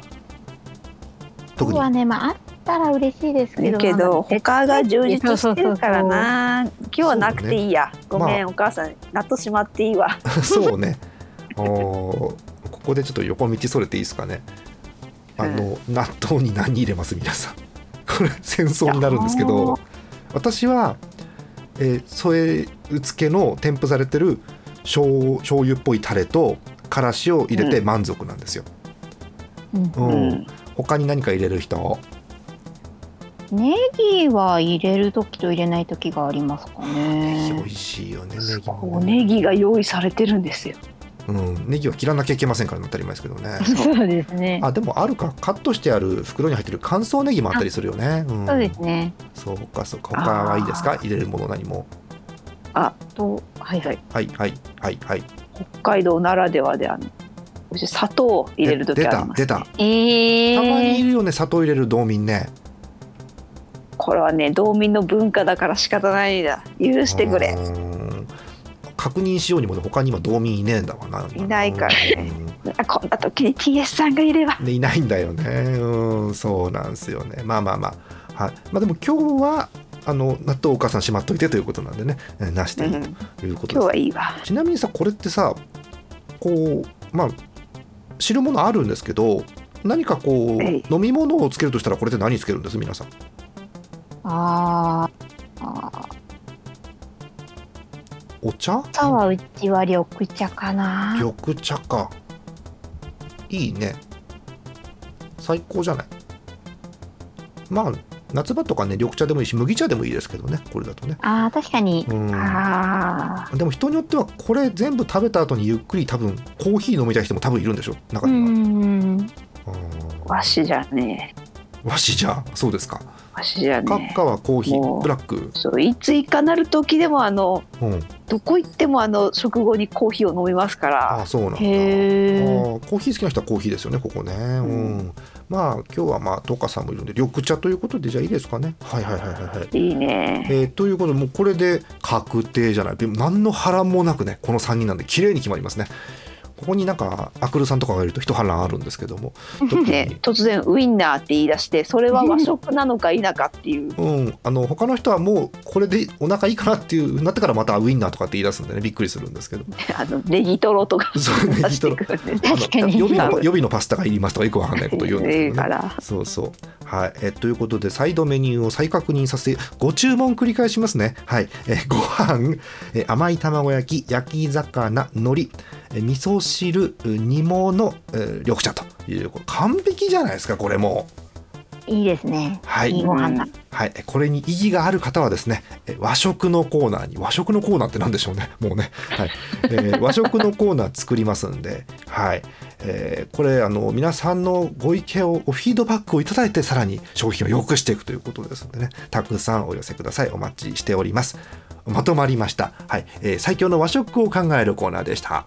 Speaker 1: 特に
Speaker 3: はねまああったら嬉しいですけど
Speaker 2: けど他が充実してるからな今日はなくていいや、
Speaker 1: ね
Speaker 2: ごめん、
Speaker 1: ま
Speaker 2: お母さん納豆しまっていいわ
Speaker 1: そうねおここでちょっと横道それていいですかねあの、納豆に何入れます皆さんこれ戦争になるんですけど私は、えー添え付けの添付されてる醤醤油っぽいタレとからしを入れて満足なんですよ、
Speaker 3: うん。
Speaker 1: うん。
Speaker 2: うん
Speaker 1: 他に何か入れる人？
Speaker 3: ネギは入れる時と入れない時がありますかね。
Speaker 1: 美味しいよねネギ。も
Speaker 2: おネギが用意されてるんですよ
Speaker 1: うん、ネギは切らなきゃいけませんからね当たり前ですけどね。
Speaker 3: そうですね。
Speaker 1: あでもあるか。カットしてある袋に入ってる乾燥ネギもあったりするよね、うん、
Speaker 3: そうですね。
Speaker 1: そうかそうか。他はいいですか？入れるもの何も。
Speaker 3: とはいはい。
Speaker 1: はいはい。はいはい。
Speaker 2: 北海道ならではであの私砂糖を入れる時
Speaker 1: 出
Speaker 2: あります、ね、
Speaker 1: た出た。
Speaker 3: えー、
Speaker 1: たまにいるよね砂糖入れる道民ね。
Speaker 2: これはね道民の文化だから仕方ないんだ許してくれ。
Speaker 1: うーん確認しようにもね他に今道民いねえんだわな。い
Speaker 2: ないから。ね
Speaker 1: うん。
Speaker 2: あこんな時に TS さんがいれば。
Speaker 1: でいないんだよね。うんそうなんですよね。まあまあまあ。はい。まあでも今日はあの納豆お母さんしまっといてということなんでね。えーなしでいい
Speaker 2: うん
Speaker 1: ということです、
Speaker 2: 今日はいいわ。
Speaker 1: ちなみにさこれってさこうまあ汁物あるんですけど何かこう飲み物をつけるとしたらこれって何つけるんです？皆さん。
Speaker 3: あー。あ
Speaker 1: お茶？
Speaker 3: ー朝はうちは緑茶かな。
Speaker 1: 緑茶か。いいね。最高じゃない？まあ夏場とかね緑茶でもいいし麦茶でもいいですけどねこれだとね。
Speaker 3: あー確かに。
Speaker 1: うん。
Speaker 2: あ
Speaker 1: でも人によってはこれ全部食べた後にゆっくり多分コーヒー飲みたい人も多分いるんでしょ？中
Speaker 3: う
Speaker 1: には、
Speaker 3: ん
Speaker 1: あ
Speaker 2: ー。わしじゃね
Speaker 1: ーわしじゃそうですか。
Speaker 2: わしじゃ
Speaker 1: カ
Speaker 2: ね
Speaker 1: ッカはコーヒーブラック？
Speaker 2: そういついかなる時でもあの
Speaker 1: うん。
Speaker 2: どこ行ってもあの食後にコーヒーを飲みますか
Speaker 1: あ
Speaker 2: ら。
Speaker 1: あそうなんだ。コーヒー好きな人はコーヒーですよねここね。うん、まあ今日はまあトカさんもいるんで緑茶ということでじゃあいいですかね。はいはいはいはいはい。
Speaker 2: いいね。
Speaker 1: えーということでもうこれで確定じゃない。でも何の波乱もなくねこの3人なんで綺麗に決まりますねここになんかアクルさんとかがいると一波乱あるんですけども。
Speaker 2: ね、突然ウインナーって言い出してそれは和食なのか否かっていう。
Speaker 1: うん、あの他の人はもうこれでお腹いいかなっていうなってからまたウインナーとかって言い出すんでね。びっくりするんですけど。
Speaker 2: あのネギトロとか
Speaker 1: そうネギトロ。予備の予備のパスタがいりますとかよくわかんないこと言うんですけどね。そうそう。はい。えということで、サイドメニューを再確認させて、ご注文繰り返しますね。はい。えご飯、え甘い卵焼き、焼き魚、海苔、え味噌汁、煮物、えー緑茶という、完璧じゃないですか、これもう。
Speaker 3: いいですね
Speaker 1: はい
Speaker 3: いいご飯だ
Speaker 1: はい。えこれに意義がある方はですね、え和食のコーナーに、和食のコーナーって何でしょうね、もうね。はい。えー和食のコーナー作りますんで、はい。えーこれ、あの、皆さんのご意見を、フィードバックをいただいて、さらに商品を良くしていくということですのでね、たくさんお寄せください。お待ちしております。まとまりました。はい。えー最強の和食を考えるコーナーでした。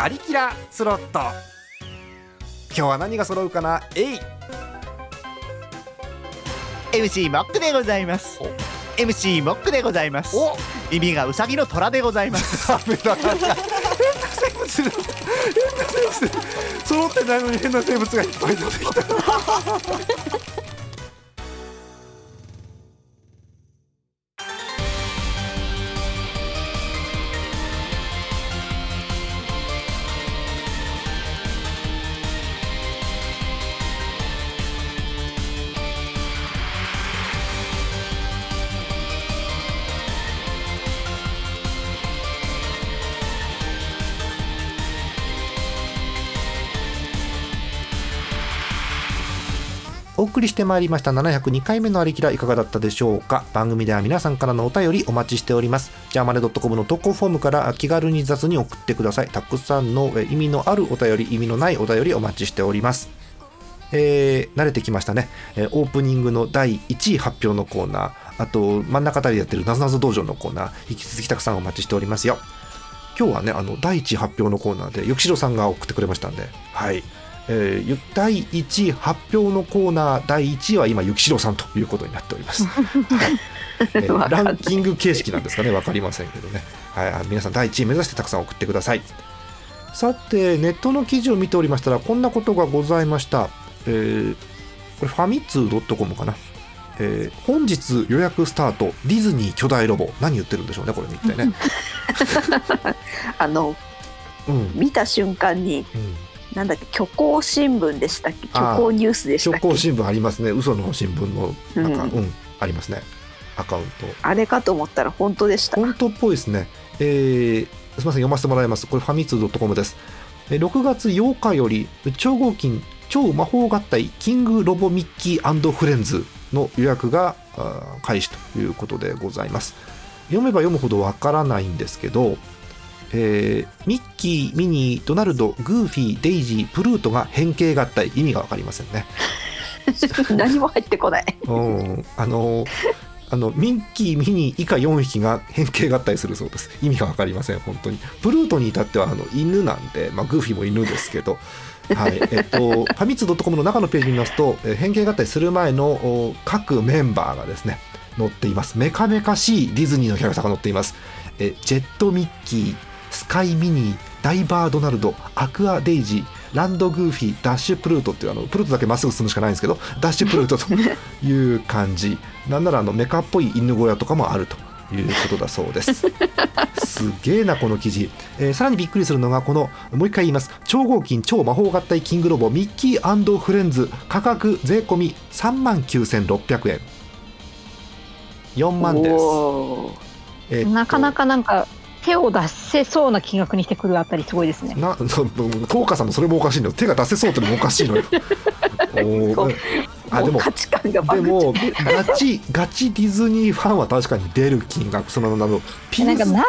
Speaker 1: アリキラスロット。今日は何が揃うかな？えい
Speaker 4: MC モックでございます。MC モックでございます。
Speaker 1: お。
Speaker 4: 耳がウサギの虎でございます。
Speaker 1: ダメだな生だった変な先生揃ってないのに変な生物がいっぱい出てきたお送りしてまいりました702回目のありきらいかがだったでしょうか番組では皆さんからのお便りお待ちしておりますジャーマネドットコムの投稿フォームから気軽に雑に送ってくださいたくさんの意味のあるお便り意味のないお便りお待ちしておりますえー慣れてきましたね、えーオープニングの第1位発表のコーナーあと真ん中あたりでやってるなぞなぞ道場のコーナー引き続きたくさんお待ちしておりますよ。今日はねあの第1位発表のコーナーでゆきしろさんが送ってくれましたんで。はい。えーゆ第1位発表のコーナー第1位は今ゆきしろさんということになっております、は いえーランキング形式なんですかね。分かりませんけどね、はい、あ皆さん第1位目指してたくさん送ってください。さてネットの記事を見ておりましたらこんなことがございました、えーこれファミツー .com かな、えー本日予約スタートディズニー巨大ロボ。何言ってるんでしょうねこれ一体ね、
Speaker 2: あの
Speaker 1: うん。うん、
Speaker 2: 見た瞬間になんだっけ虚構新聞でしたっけ？虚構ニュースでしたっけ？
Speaker 1: 商工新聞ありますね。嘘の新聞のなんか、
Speaker 2: う
Speaker 1: うん。ありますね。アカウント。
Speaker 2: あれかと思ったら本当でした。
Speaker 1: 本当っぽいですね。えーすみません、読ませてもらいます。これ、ファミツー .com です。えー6月8日より、超合金超魔法合体キングロボミッキーフレンズの予約が開始ということでございます。読めば読むほどわからないんですけど、えーミッキー、ミニー、ドナルド、グーフィー、デイジー、プルートが変形合体、意味がわかりませんね。
Speaker 2: 何も入ってこない
Speaker 1: うん、あのあのミンキー、ミニー以下4匹が変形合体するそうです。意味が分かりません、本当に。プルートに至ってはあの犬なんで、まあ、グーフィーも犬ですけど、はいえっと、ファミツー .com の中のページ見ますと、えー変形合体する前のお各メンバーがですね、載っています。メカメカしいディズニーのキャラクターが載っています。えジェットミッキー、スカイミニー、ダイバードナルド、アクアデイジー、ランドグーフィー、ダッシュプルートっていうあのプルートだけまっすぐ進むしかないんですけど、ダッシュプルートという感じ。なんならあのメカっぽい犬小屋とかもあるということだそうです。すげえなこの記事、えーさらにびっくりするのがこのもう一回言います。超合金超魔法合体キングロボミッキーフレンズ価格税込み3万9600円。4万です、えーと
Speaker 3: なかなかなんか手を出せそうな金額にしてくるあたりすごいですね。
Speaker 1: な そトーカさんのそれもおかしいの。よ手が出せそうってのもおかしいのよ。おあでも
Speaker 2: 価値観がバ
Speaker 1: でもガチガチディズニーファンは確かに出る金額そのあのピ
Speaker 3: なんか何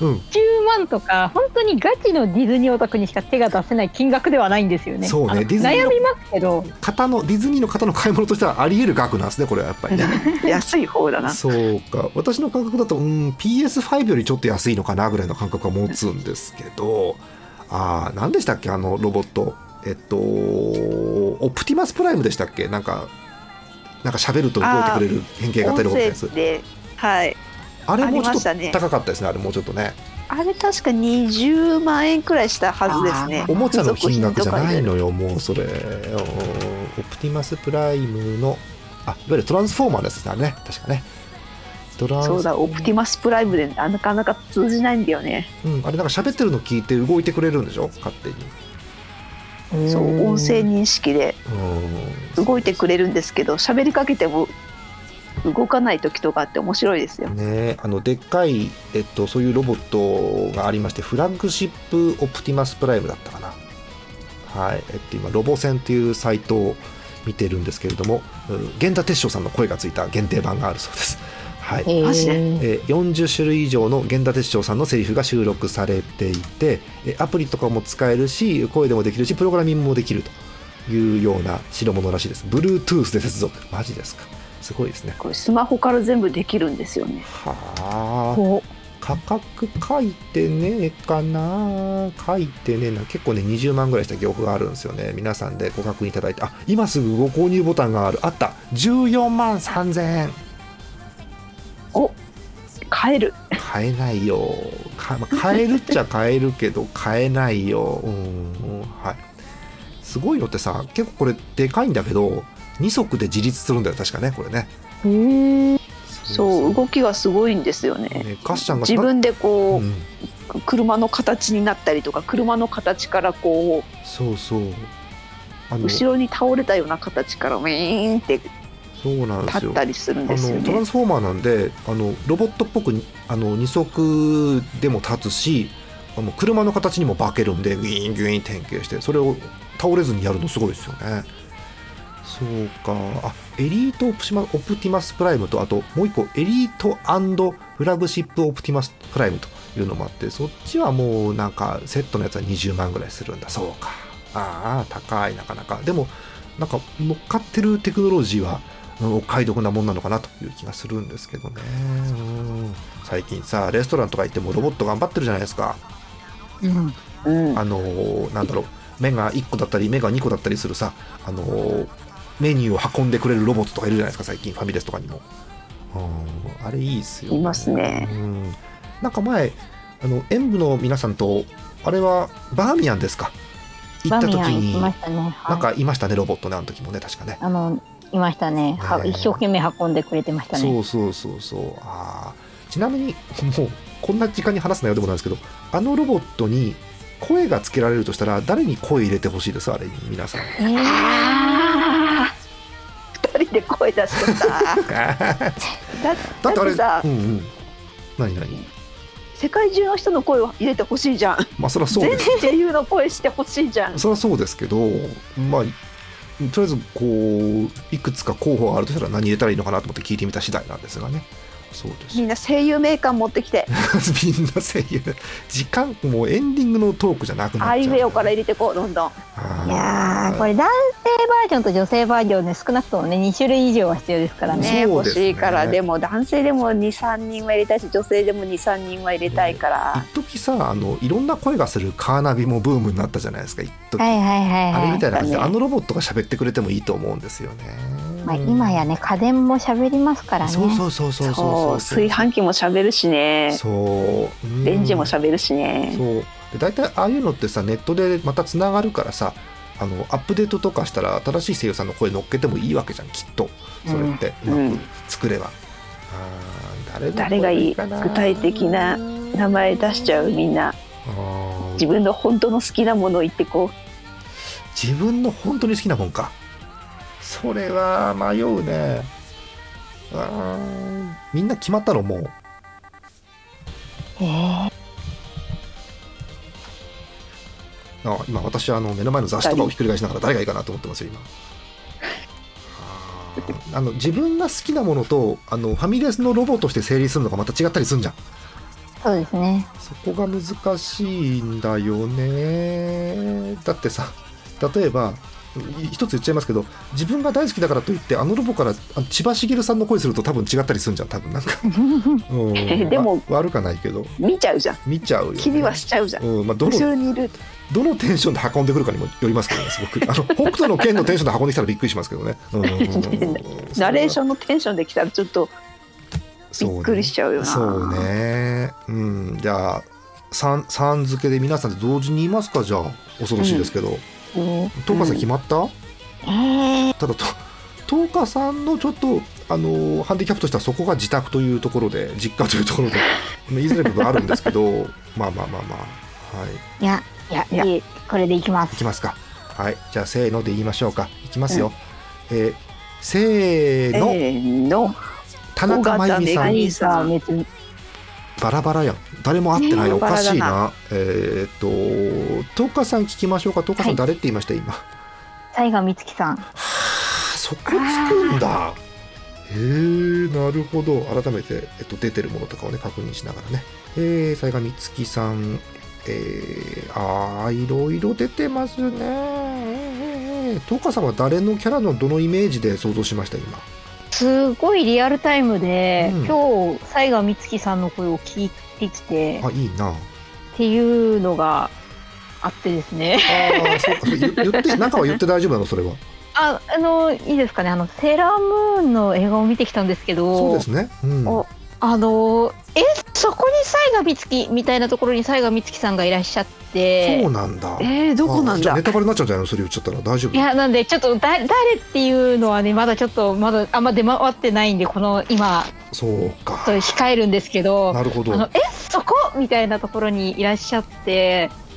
Speaker 1: うん
Speaker 3: 十万とか本当にガチのディズニーオタクにしか手が出せない金額ではないんですよね。
Speaker 1: そうね
Speaker 3: あの
Speaker 1: ディズニーの
Speaker 3: 悩みますけど、
Speaker 1: 方のディズニーの方の買い物としてはあり得る額なんですねこれはやっぱりね。
Speaker 2: 安い方だな。
Speaker 1: そうか。私の感覚だとうん PS5 よりちょっと安いのかなぐらいの感覚は持つんですけど。あー何でしたっけ？あのロボットえっとオプティマスプライムでしたっけ？なんかなんか喋ると動いてくれる変形型ロボット
Speaker 2: ではい。
Speaker 1: あれもうちょっと高かったですねあれもうちょっとね。
Speaker 2: あれ確か20万円くらいしたはずですね。
Speaker 1: おもちゃの金額じゃないのよもうそれ。うんオプティマスプライムのあいわゆるトランスフォーマーですねあれね。確かね。
Speaker 2: そうだオプティマスプライムでなかなか通じないんだよね。
Speaker 1: うん、あれなんか喋ってるの聞いて動いてくれるんでしょ？勝手に
Speaker 2: そう音声認識で
Speaker 1: うん。
Speaker 2: 動いてくれるんですけど喋りかけても動かない時とかあって面白いですよ。
Speaker 1: ねあのでっかい、えっと、そういうロボットがありましてフラッグシップオプティマスプライムだったかな。はいえっと今ロボ戦っていうサイトを見てるんですけれどもうん源田鉄章さんの声がついた限定版があるそうですはい。
Speaker 3: え
Speaker 2: マジで？
Speaker 3: ー
Speaker 1: えー40種類以上の源田鉄章さんのセリフが収録されていてえーアプリとかも使えるし声でもできるしプログラミングもできるというような代物らしいです。Bluetooth で接続。マジですか？すごいですね。
Speaker 2: これスマホから全部できるんですよね。
Speaker 1: はあ。
Speaker 3: こ
Speaker 1: 価格書いてねえかな？書いてねえな。結構ね20万ぐらいした記憶があるんですよね。皆さんでご確認いただいて。あ今すぐご購入ボタンがある。あった。14万3000円
Speaker 2: お買える。
Speaker 1: 買えないよ。か、まあ買えるっちゃ買えるけど 買えないよ。うんはい。すごいのってさ結構これでかいんだけど2足で自立するんだよ確かねこれね。
Speaker 3: へえ。
Speaker 2: そう動きがすごいんですよね。
Speaker 1: ね
Speaker 2: 自分でこ
Speaker 1: うん。
Speaker 2: う、車の形になったりとか車の形からこ
Speaker 1: そうそう。あの
Speaker 2: う後ろに倒れたような形からウィーンって
Speaker 1: そうなんですよ。
Speaker 2: 立ったりするん
Speaker 1: あ
Speaker 2: ですよね。
Speaker 1: のトランスフォーマーなんであのロボットっぽくあの二足でも立つしあの車の形にも化けるんでグイーングイーン転形してそれを倒れずにやるのすごいですよね。そうか。あエリートオプシマオプティマスプライムとあともう一個エリートフラグシップオプティマスプライムというのもあってそっちはもうなんかセットのやつは20万ぐらいするんだ。そうか。ああ高いなかなか。でもなんか乗っかってるテクノロジーはうんお買い得なもんなのかなという気がするんですけどね。うん。最近さレストランとか行ってもロボット頑張ってるじゃないですか。
Speaker 3: うん。
Speaker 2: うん。
Speaker 1: あのーなんだろう。目が1個だったり目が2個だったりするさあのーメニューを運んでくれるロボットとかいるじゃないですか最近ファミレスとかにも。うんあれいいっすよ。
Speaker 2: いますね。
Speaker 1: うん。なんか前あの演舞の皆さんとあれはバーミヤンですか？行った時に
Speaker 3: ね。はい。
Speaker 1: なんかいましたねロボットねあの時もね確かね。
Speaker 3: あの、いましたね。は
Speaker 1: ね。え
Speaker 3: 一生懸命運んでくれてましたね。
Speaker 1: そうそうそうそう。あー。ちなみにもうこんな時間に話す内容でもないですけどあのロボットに声がつけられるとしたら誰に声入れてほしいです？あれに皆さん。
Speaker 3: えー。
Speaker 2: 二人で声出しとっただ
Speaker 1: だってあれ
Speaker 2: さ
Speaker 1: うんうん。何何？
Speaker 2: 世界中の人の声を入れてほしいじゃん。
Speaker 1: まあそりゃそう
Speaker 2: 全
Speaker 1: です。
Speaker 2: 声優の声してほしいじゃん。
Speaker 1: そりゃそうですけどまあとりあえずこういくつか候補があるとしたら何入れたらいいのかなと思って聞いてみた次第なんですがね。そうです。
Speaker 2: みんな声優メーカー持ってきて。
Speaker 1: みんな声優。時間もうエンディングのトークじゃなくなっちゃう。
Speaker 2: アイウェオから入れてこうどんどん。
Speaker 3: いやーこれ男性バージョンと女性バージョンね少なくともね2種類以上は必要ですからね。
Speaker 2: ね。欲しいからでも男性でも23人は入れたいし女性でも23人は入れたいから。
Speaker 1: 一時さあのいろんな声がするカーナビもブームになったじゃないですか一時、
Speaker 3: はいはいはい
Speaker 1: あれ
Speaker 3: はい。
Speaker 1: みたいな感じで、
Speaker 2: ね。
Speaker 1: あのロボットが喋ってくれてもいいと思うんですよね。
Speaker 3: まあ、今やね家電も喋りますからね。
Speaker 1: そうそうそうそう
Speaker 2: そう
Speaker 1: そう。
Speaker 2: 炊飯器も喋るしね。
Speaker 1: そう。うん。
Speaker 2: レンジも喋るしね。
Speaker 1: そう。で大体ああいうのってさネットでまたつながるからさあのアップデートとかしたら新しい声優さんの声乗っけてもいいわけじゃんきっと。それってう
Speaker 2: うん。
Speaker 1: まく作れば、あー誰の声
Speaker 2: 誰がいい具体的な名前出しちゃうみんな。自分の本当の好きなものを言ってこ
Speaker 1: 自分の本当に好きな本かそれは迷うね。みんな決まったのもう。
Speaker 3: えー。
Speaker 1: あ今私はあの目の前の雑誌とかをひっくり返しながら誰がいいかなと思ってますよ今。あの自分が好きなものとあのファミレスのロボとして成立するのがまた違ったりするんじゃん。
Speaker 3: そうですね。
Speaker 1: そこが難しいんだよね。だってさ例えばい一つ言っちゃいますけど自分が大好きだからといってあのロボから千葉茂さんの声すると多分違ったりするんじゃん多分なんか、うん、
Speaker 2: でも
Speaker 1: わ悪かないけど
Speaker 2: う見ちゃうじゃん
Speaker 1: 見ちゃうよ、ね、
Speaker 2: 気にはしちゃうじゃん
Speaker 1: うんまあ、どの
Speaker 2: 後ろにいる
Speaker 1: どのテンションで運んでくるかにもよりますけどね、すごく。あの、北斗の剣のテンションで運んできたらびっくりしますけどね。うん
Speaker 2: ナレーションのテンションできたらちょっとびっくりしちゃうよな
Speaker 1: そうね。うん。じゃあ、さん、さん付けで皆さんで同時に言いますか、じゃあ。恐ろしいですけど。
Speaker 3: え
Speaker 1: トーカさん決まった、ただと、トーカさんのちょっと、あの、ハンディキャップとしてはそこが自宅というところで、実家というところで、言いづらい部分あるんですけど、まあまあまあまあ。はい。
Speaker 3: いやいや
Speaker 2: いや
Speaker 3: いいこれでいきます
Speaker 1: いき。ますか。はい。じゃあ、せーので言いましょうか。いきますよ。えーせーの、
Speaker 2: えーの
Speaker 1: 田中真由美さんバラバラやん。誰も会ってない。
Speaker 2: ね
Speaker 1: おかしいな。えーっと、トーカさん聞きましょうか。トーカさん誰って言いました、今。
Speaker 3: 西賀美月さん。
Speaker 1: はあ、そこつくんだ。へえ、なるほど。改めて、えっと、出てるものとかをね、確認しながらね。えー、西賀美月さん。えー、あー、いろいろ出てますね。トーカさんは誰のキャラのどのイメージで想像しました、今？
Speaker 3: すごいリアルタイムで、
Speaker 1: うん
Speaker 3: 今日西賀美月さんの声を聞いてきて
Speaker 1: あ、いいな。
Speaker 3: っていうのがあってですね。
Speaker 1: ああ、そうか。言言って、中は言って大丈夫なの、それは。
Speaker 3: あ、あのいいですかね。あのセーラームーンの映画を見てきたんですけど、
Speaker 1: そうですね。うん。
Speaker 3: おあのえそこに西賀美月みたいなところに西賀美月さんがいらっしゃって。
Speaker 1: そうなんだ。
Speaker 2: えー、どこなんだ？
Speaker 1: ネタバレになっちゃうんじゃないの？それ言っちゃったら大丈夫？
Speaker 3: いやなんでちょっとだ誰っていうのはねまだちょっとまだあんま出回ってないんでこの今
Speaker 1: そうか。
Speaker 3: 控えるんですけど。
Speaker 1: なるほど。
Speaker 3: あのえそこ？みたいなところにいらっしゃって。
Speaker 1: み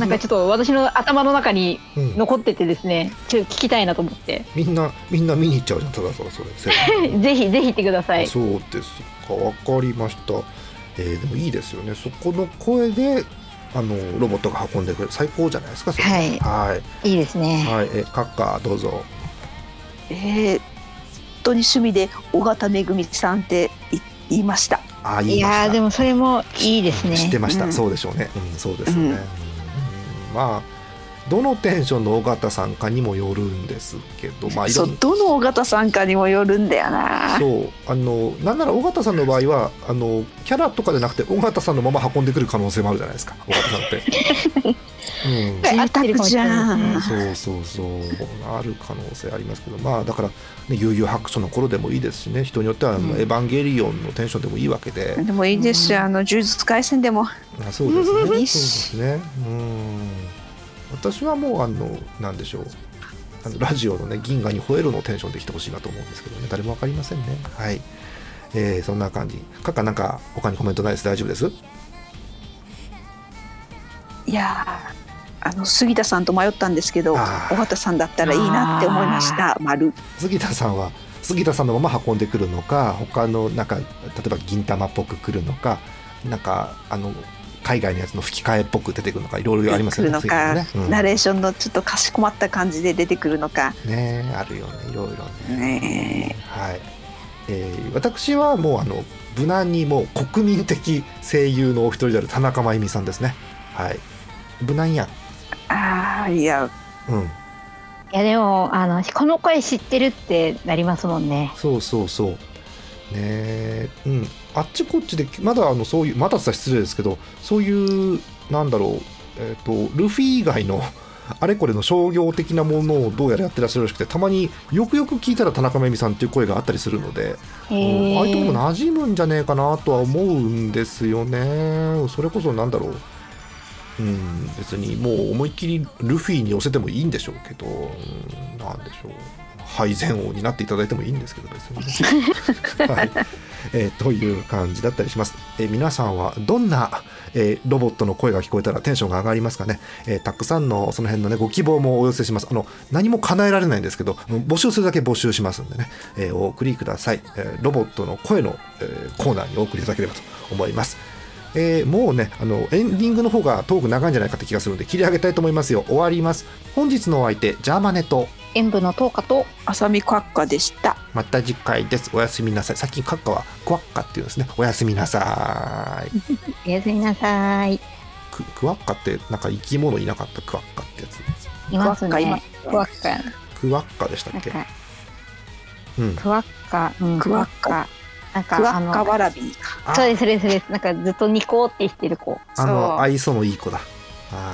Speaker 3: な。んかちょっと私の頭の中に
Speaker 1: うん。
Speaker 3: 残っててですねちょっと聞きたいなと思って。
Speaker 1: みんなみんな見に行っちゃうじゃんただただそれ
Speaker 3: ぜひぜひ行ってください。
Speaker 1: そうですかわかりました、えーでもいいですよね。そこの声であのロボットが運んでくれる。最高じゃないですかそれ。
Speaker 3: はい。
Speaker 1: はい。
Speaker 3: いいですね。
Speaker 1: はい、えカッカーどうぞ。
Speaker 2: えー、本当に趣味で尾形めぐみさんってい言いました。
Speaker 1: あ言いました。
Speaker 3: いやーでもそれもいいですね。
Speaker 1: 知ってました、
Speaker 2: うん。
Speaker 1: そうでしょうね、うん、そうですよね、
Speaker 2: うん
Speaker 1: うんまあどのテンションの尾形さんかにもよるんですけどまあ
Speaker 2: そ
Speaker 1: ん
Speaker 2: うどの尾形さんかにもよるんだよな。
Speaker 1: そうあのなんなら尾形さんの場合はあのキャラとかじゃなくて尾形さんのまま運んでくる可能性もあるじゃないですか尾形さんって、うん、
Speaker 2: 贅沢じゃん。
Speaker 1: そうそうそう。ある可能性ありますけどまあだから、ね、悠々白書の頃でもいいですしね。人によっては、
Speaker 2: うん。
Speaker 1: エヴァンゲリオンのテンションでもいいわけで、
Speaker 2: でもいいですし、あの呪術廻戦でも
Speaker 1: あそうですね。そうで
Speaker 2: いい
Speaker 1: す
Speaker 2: し
Speaker 1: ね。うん。私はもうあのなんでしょう。あのラジオのね銀河に吠えるのテンションで来てほしいなと思うんですけどね。誰もわかりませんね。はい。えー、そんな感じ。カッカなんか他にコメントないです？大丈夫です？
Speaker 2: いやーあの杉田さんと迷ったんですけど尾形さんだったらいいなって思いました。丸。
Speaker 1: 杉田さんは杉田さんのまま運んでくるのか他のなんか例えば銀玉っぽく来るのかなんかあの海外のやつの吹き替えっぽく出てくるのかいろいろありますよね
Speaker 2: 来るのか、
Speaker 1: 杉田さん。ね,、
Speaker 2: ナレーションのちょっとかしこまった感じで出てくるのか。
Speaker 1: うん、ねあるよねいろいろね。
Speaker 2: ね
Speaker 1: はい、えー私はもうあの無難にもう国民的声優のお一人である田中真由美さんですね。はい。無難や。ん
Speaker 2: ああいや。
Speaker 1: うん。
Speaker 3: いやでもあのこの声知ってるってなりますもんね。
Speaker 1: そうそうそう。ねえ。うん。あっちこっちでまだあのそういうまだって言ったら失礼ですけどそういうなんだろう。えっ、とルフィ以外のあれこれの商業的なものをどうやらやってらっしゃるらしくてたまによくよく聞いたら田中真由美さんっていう声があったりするので
Speaker 3: へ
Speaker 1: うん。ああいうとこ
Speaker 3: ー
Speaker 1: も馴染むんじゃねえかなとは思うんですよね。それこそなんだろう。うん、別にもう思いっきりルフィに寄せてもいいんでしょうけど、うん、なんでしょう。配膳王になっていただいてもいいんですけど別に。ね、はい。えーという感じだったりします、えー皆さんはどんな、えーロボットの声が聞こえたらテンションが上がりますかね、えーたくさんのその辺のねご希望もお寄せします。あの何も叶えられないんですけど募集するだけ募集しますんでね、えーお送りください、えーロボットの声の、えーコーナーにお送りいただければと思いますえーもうねあのエンディングの方がトーク長いんじゃないかって気がするんで切り上げたいと思いますよ。終わります。本日のお相手ジャーマネと
Speaker 3: 演舞の10日と
Speaker 2: 浅見閣下でした。
Speaker 1: また次回です。おやすみなさい。最近カッカはクワッカっていうんですね。おやすみなさい。
Speaker 3: おやすみなさい。
Speaker 1: ククワッカってなんか生き物いなかった？クワッカってやつ。
Speaker 3: います
Speaker 2: クワッカ
Speaker 3: ね。クワッカ
Speaker 1: クワッカでしたっけ？うん。
Speaker 3: クワッカ、うん、
Speaker 2: クワッカ
Speaker 3: なん
Speaker 2: クワ
Speaker 3: かあの
Speaker 2: ッカワラビーか。
Speaker 1: あ
Speaker 3: そうですそうですそうです。なんかずっとニコってしてる子。
Speaker 1: あの愛想のいい子だ。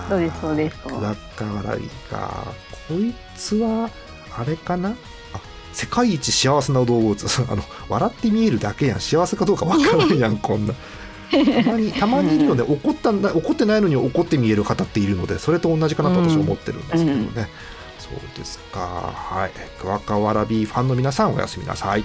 Speaker 3: そうですそうです。
Speaker 1: クワッカワラビーか。こいつはあれかな？あ世界一幸せな動物。あの笑って見えるだけやん。幸せかどうかわからんやん こんな。たまにたまにいるよね怒ったんだ怒ってないのに怒って見える方っているのでそれと同じかなと私は思ってるんですけどね、そうですか。はい。クワカワラビーファンの皆さんおやすみなさい